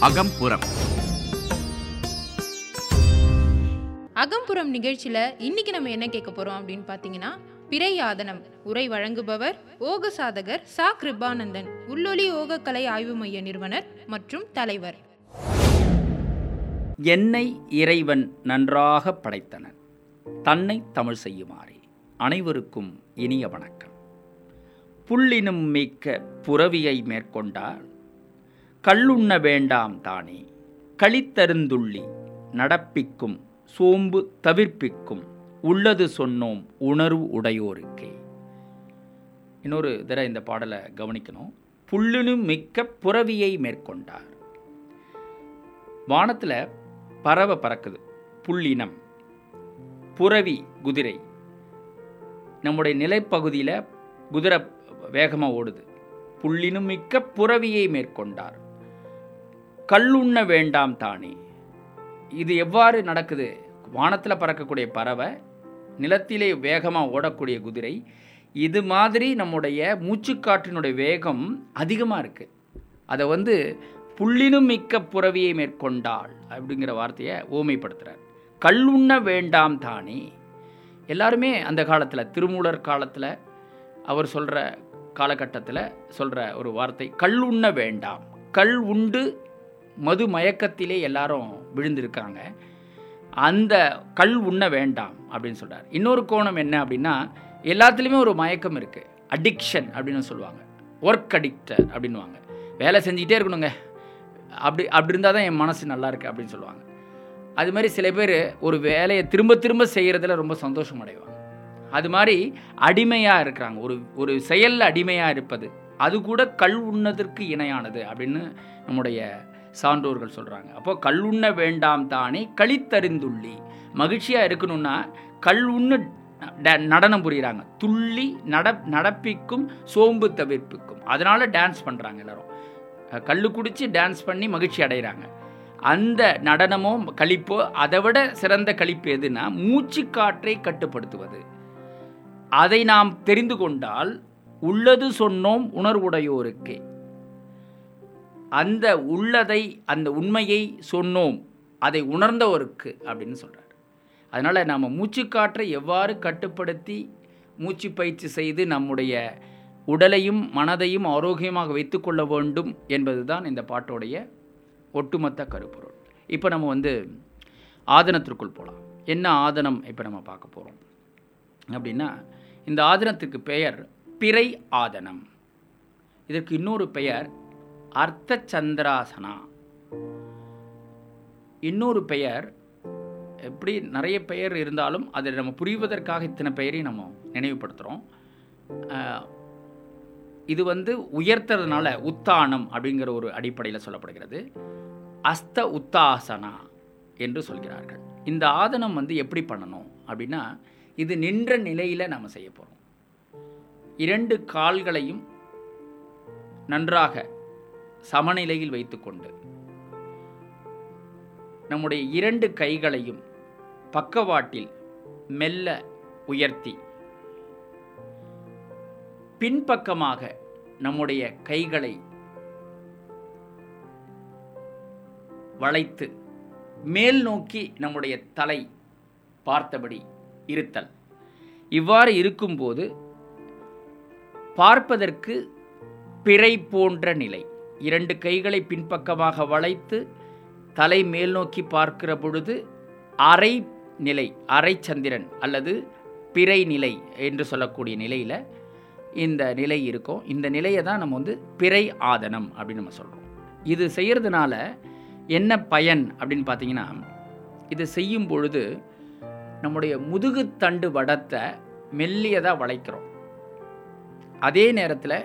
அகம்புறம். அகம்புறம் நிகழ்ச்சியில் இன்னைக்கு நம்ம என்ன கேட்க போகிறோம் அப்படின்னு பார்த்தீங்கன்னா பிறையாதனம் உரை வழங்குபவர் ஓக சாதகர் சா. கிருபானந்தன் உள்ளொலி ஓகக்கலை ஆய்வு மைய நிறுவனர் மற்றும் தலைவர். என்னை இறைவன் நன்றாக படைத்தனன் தன்னை தமிழ் செய்யுமாறே. அனைவருக்கும் இனிய வணக்கம். புள்ளினும் மிக்க புறவியை மேற்கொண்டார் கள்ளுண்ண வேண்டாம் தானே களித்தருந்துள்ளி நடப்பிக்கும் சோம்பு தவிர்ப்பிக்கும் உள்ளது சொன்னோம் உணர்வு உடையோருக்கே. இன்னொரு தடவை இந்த பாடலை கவனிக்கணும். புல்லினும் மிக்க புறவியை மேற்கொண்டார். வானத்தில் பறவை பறக்குது புள்ளினம் புறவி குதிரை. நம்முடைய நிலைப்பகுதியில் குதிரை வேகமாக ஓடுது. புள்ளினும் மிக்க புறவியை மேற்கொண்டார். கல்லுண்ண வேண்டாம் தானே. இது எவ்வாறு நடக்குது? வானத்தில் பறக்கக்கூடிய பறவை நிலத்திலே வேகமாக ஓடக்கூடிய குதிரை இது மாதிரி நம்முடைய மூச்சுக்காற்றினுடைய வேகம் அதிகமாக இருக்குது அதை வந்து புள்ளினும் மிக்க புறவியை மேற்கொண்டாள் அப்படிங்கிற வார்த்தையை ஓமைப்படுத்துகிறார் கல்லுண்ண வேண்டாம் தானே. எல்லாருமே அந்த காலத்தில் திருமூலர் காலத்தில் அவர் சொல்கிற காலகட்டத்தில் சொல்கிற ஒரு வார்த்தை கல் உண்ண வேண்டாம். கல் உண்டு மது மயக்கத்திலே எல்லாரும் விழுந்திருக்காங்க. அந்த கல் உண்ண வேண்டாம் அப்படின்னு சொல்கிறார் இன்னொரு கோணம் என்ன அப்படின்னா எல்லாத்துலேயுமே ஒரு மயக்கம் இருக்குது அடிக்ஷன் அப்படின்னு சொல்லுவாங்க. ஒர்க் அடிக்டர் அப்படின்வாங்க வேலை செஞ்சுக்கிட்டே இருக்கணுங்க. அப்படி அப்படி இருந்தால் தான் என் மனசு நல்லா இருக்குது அப்படின்னு சொல்லுவாங்க. அது மாதிரி சில பேர் ஒரு வேலையை திரும்ப திரும்ப செய்கிறதுல ரொம்ப சந்தோஷம் அடைவாங்க. அது மாதிரி அடிமையாக இருக்கிறாங்க. ஒரு ஒரு செயலில் அடிமையாக இருப்பது. அது கூட கல் உண்ணதற்கு இணையானது அப்படின்னு நம்முடைய சான்றோர்கள் சொல்கிறாங்க அப்போ கல் உண்ண வேண்டாம் தானே களித்தறிந்துள்ளி மகிழ்ச்சியாக இருக்கணும்னா கல் உண்ணு ட- நடனம் புரிகிறாங்க துள்ளி நட நடப்பிக்கும் சோம்பு தவிர்ப்புக்கும். அதனால் டான்ஸ் பண்ணுறாங்க எல்லாரும். கல் குடித்து டான்ஸ் பண்ணி மகிழ்ச்சி அடைகிறாங்க அந்த நடனமோ களிப்போ அதை விட சிறந்த களிப்பு எதுனா மூச்சு காற்றை கட்டுப்படுத்துவது. அதை நாம் தெரிந்து கொண்டால் உள்ளது சொன்னோம் உணர்வுடையோருக்கு. அந்த உள்ளதை அந்த உண்மையை சொன்னோம் அதை உணர்ந்தவருக்கு அப்படின்னு சொல்கிறார் அதனால் நம்ம மூச்சுக்காற்றை எவ்வாறு கட்டுப்படுத்தி மூச்சு பயிற்சி செய்து நம்முடைய உடலையும் மனதையும் ஆரோக்கியமாக வைத்துக்கொள்ள வேண்டும் என்பது தான் இந்த பாட்டோடைய ஒட்டுமொத்த கருப்பொருள். இப்போ நம்ம வந்து ஆதனத்திற்குள் போகலாம் என்ன ஆதனம் இப்போ நம்ம பார்க்க போகிறோம் அப்படின்னா இந்த ஆதனத்துக்கு பெயர் பிறை ஆதனம். இதற்கு இன்னொரு பெயர் அர்த்த சந்திராசனா இன்னொரு பெயர் எப்படி நிறைய பெயர் இருந்தாலும் அதை நம்ம புரிவதற்காக இத்தனை பெயரையும் நம்ம நினைவுபடுத்துகிறோம் இது வந்து உயர்த்துறதுனால உத்தானம் அப்படிங்கிற ஒரு அடிப்படையில் சொல்லப்படுகிறது. அஸ்த உத்தாசனா என்று சொல்கிறார்கள். இந்த ஆதனம் வந்து எப்படி பண்ணணும் அப்படின்னா இது நின்ற நிலையில் நாம் செய்ய போகிறோம் இரண்டு கால்களையும் நன்றாக சமநிலையில் வைத்துக்கொண்டு நம்முடைய இரண்டு கைகளையும் பக்கவாட்டில் மெல்ல உயர்த்தி பின்பக்கமாக நம்முடைய கைகளை வளைத்து மேல் நோக்கி நம்முடைய தலை பார்த்தபடி இருத்தல். இவ்வாறு இருக்கும்போது பார்ப்பதற்கு பிறை போன்ற நிலை. இரண்டு கைகளை பின்பக்கமாக வளைத்து தலை மேல் நோக்கி பார்க்கிற பொழுது அரை நிலை அரை சந்திரன் அல்லது பிறை நிலை என்று சொல்லக்கூடிய நிலையில் இந்த நிலை இருக்கும். இந்த நிலையை தான் நம்ம வந்து பிறை ஆதனம் அப்படின்னு நம்ம சொல்கிறோம் இது செய்கிறதுனால என்ன பயன் அப்படின்னு பார்த்தீங்கன்னா இது செய்யும் பொழுது நம்முடைய முதுகுத்தண்டு வடத்தை மெல்லியதாக வளைக்கிறோம். அதே நேரத்தில்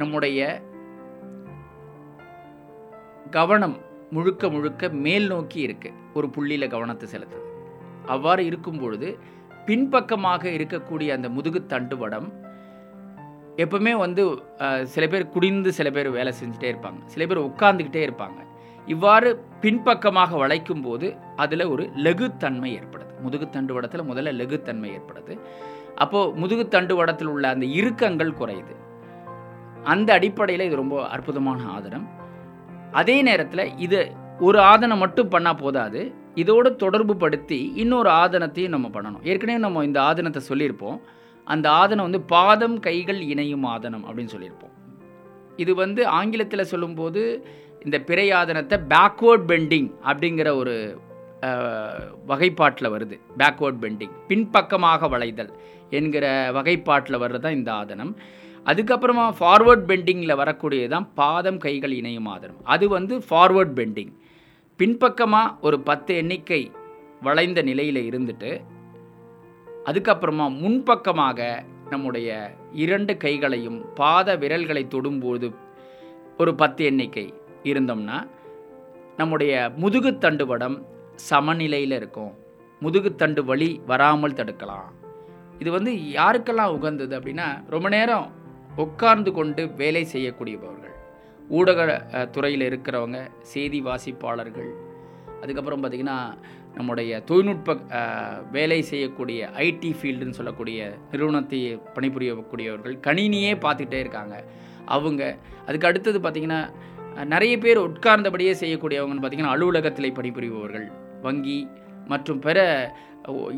நம்முடைய கவனம் முழுக்க முழுக்க மேல் நோக்கி இருக்குது ஒரு புள்ளியில் கவனத்தை செலுத்துது அவ்வாறு இருக்கும் பொழுது பின்பக்கமாக இருக்கக்கூடிய அந்த முதுகுத்தண்டு வடம் எப்பவுமே வந்து சில பேர் குடிந்து சில பேர் வேலை செஞ்சுட்டே இருப்பாங்க. சில பேர் உட்காந்துக்கிட்டே இருப்பாங்க. இவ்வாறு பின்பக்கமாக வளைக்கும் போது அதில் ஒரு லகுத்தன்மை ஏற்படுது. முதுகுத்தண்டு வடத்தில் முதல்ல லகுத்தன்மை ஏற்படுது. அப்போது முதுகுத்தண்டு வடத்தில் உள்ள அந்த இறுக்கங்கள் குறையுது. அந்த அடிப்படையில் இது ரொம்ப அற்புதமான ஆதனம் அதே நேரத்தில் இது ஒரு ஆதனம் மட்டும் பண்ணால் போதாது. இதோடு தொடர்பு படுத்தி இன்னொரு ஆதனத்தையும் நம்ம பண்ணணும். ஏற்கனவே நம்ம இந்த ஆதனத்தை சொல்லியிருப்போம். அந்த ஆதனம் வந்து பாதம் கைகள் இணையும் ஆதனம் அப்படின்னு சொல்லியிருப்போம். இது வந்து ஆங்கிலத்தில் சொல்லும்போது இந்த பிறை ஆதனத்தை பேக்வேர்ட் பெண்டிங் அப்படிங்கிற ஒரு வகைப்பாட்டில் வருது. பேக்வேர்ட் பெண்டிங் பின்பக்கமாக வளைதல் என்கிற வகைப்பாட்டில் வர்றது தான் இந்த ஆதனம். அதுக்கப்புறமா ஃபார்வர்ட் பெண்டிங்கில் வரக்கூடியது தான் பாதம் கைகள் இணையும் ஆதனம். அது வந்து ஃபார்வர்ட் பெண்டிங் பின்பக்கமாக ஒரு பத்து எண்ணிக்கை வளைந்த நிலையில் இருந்துட்டு அதுக்கப்புறமா முன்பக்கமாக நம்முடைய இரண்டு கைகளையும் பாத விரல்களை தொடும்போது ஒரு பத்து எண்ணிக்கை இருந்தோம்னா நம்முடைய முதுகுத்தண்டு வடம் சமநிலையில் இருக்கும். முதுகுத்தண்டு வலி வராமல் தடுக்கலாம். இது வந்து யாருக்கெல்லாம் உகந்தது அப்படின்னா ரொம்ப நேரம் உட்கார்ந்து கொண்டு வேலை செய்யக்கூடியவர்கள். ஊடக துறையில் இருக்கிறவங்க செய்தி வாசிப்பாளர்கள். அதுக்கப்புறம் பார்த்திங்கன்னா நம்முடைய தொழில்நுட்ப வேலை செய்யக்கூடிய ஐடி ஃபீல்டுன்னு சொல்லக்கூடிய நிறுவனத்தை பணிபுரியக்கூடியவர்கள் கணினியே பார்த்துக்கிட்டே இருக்காங்க. அவங்க அதுக்கு அடுத்தது பார்த்திங்கன்னா நிறைய பேர் உட்கார்ந்தபடியே செய்யக்கூடியவங்கன்னு பார்த்திங்கன்னா அலுவலகத்தில் பணிபுரிபவர்கள் வங்கி மற்றும் பிற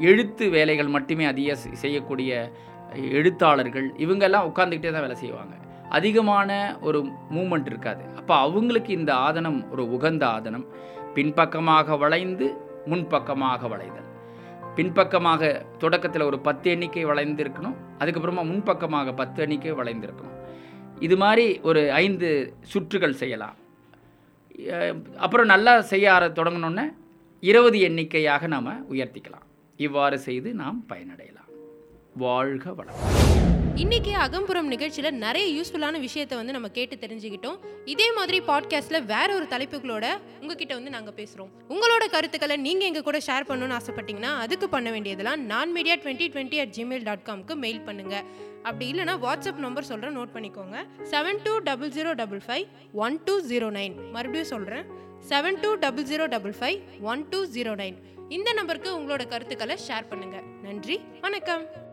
எழுத்து வேலைகள் மட்டுமே அதிக செய்யக்கூடிய எழுத்தாளர்கள் இவங்கெல்லாம் உட்காந்துக்கிட்டே தான் வேலை செய்வாங்க. அதிகமான ஒரு மூமெண்ட் இருக்காது. அப்போ அவங்களுக்கு இந்த ஆதனம் ஒரு உகந்த ஆதனம் பின்பக்கமாக வளைந்து முன்பக்கமாக வளைதல். பின்பக்கமாக தொடக்கத்தில் ஒரு பத்து எண்ணிக்கை வளைந்திருக்கணும் அதுக்கப்புறமா முன்பக்கமாக பத்து எண்ணிக்கை வளைந்திருக்கணும். இது மாதிரி ஒரு ஐந்து சுற்றுகள் செய்யலாம். அப்புறம் நல்லா செய்ய ஆர தொடங்கினோன்னே இருபது எண்ணிக்கையாக நாம் உயர்த்திக்கலாம். இவ்வாறு செய்து நாம் பயனடையலாம். வாழ்க வளம் இன்னைக்கு அகம்புறம் நிகழ்ச்சியில நிறைய யூஸ்ஃபுல்லான விஷயத்தை வந்து நம்ம கேட்டு தெரிஞ்சுக்கிட்டோம். இதே மாதிரி பாட்காஸ்ட்ல வேற ஒரு தலைப்புகளோட உங்ககிட்ட வந்து நாங்க பேசுறோம். உங்களோட கருத்துக்களை நீங்க எங்க கூட ஷேர் பண்ணணும்னு ஆசைப்பட்டீங்கன்னா அதுக்கு பண்ண வேண்டியதெல்லாம் நான் media twenty twenty at Gmail dot காம்க்கு mail பண்ணுங்க. அப்படி இல்லைனா வாட்ஸ்அப் நம்பர் சொல்கிறேன் நோட் பண்ணிக்கோங்க. Seven two double zero double five one two zero nine மறுபடியும் சொல்கிறேன் seven two double zero double five one two zero nine இந்த நம்பருக்கு உங்களோட கருத்துக்களை ஷேர் பண்ணுங்க. நன்றி வணக்கம்.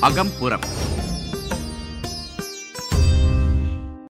அகம்புறம்.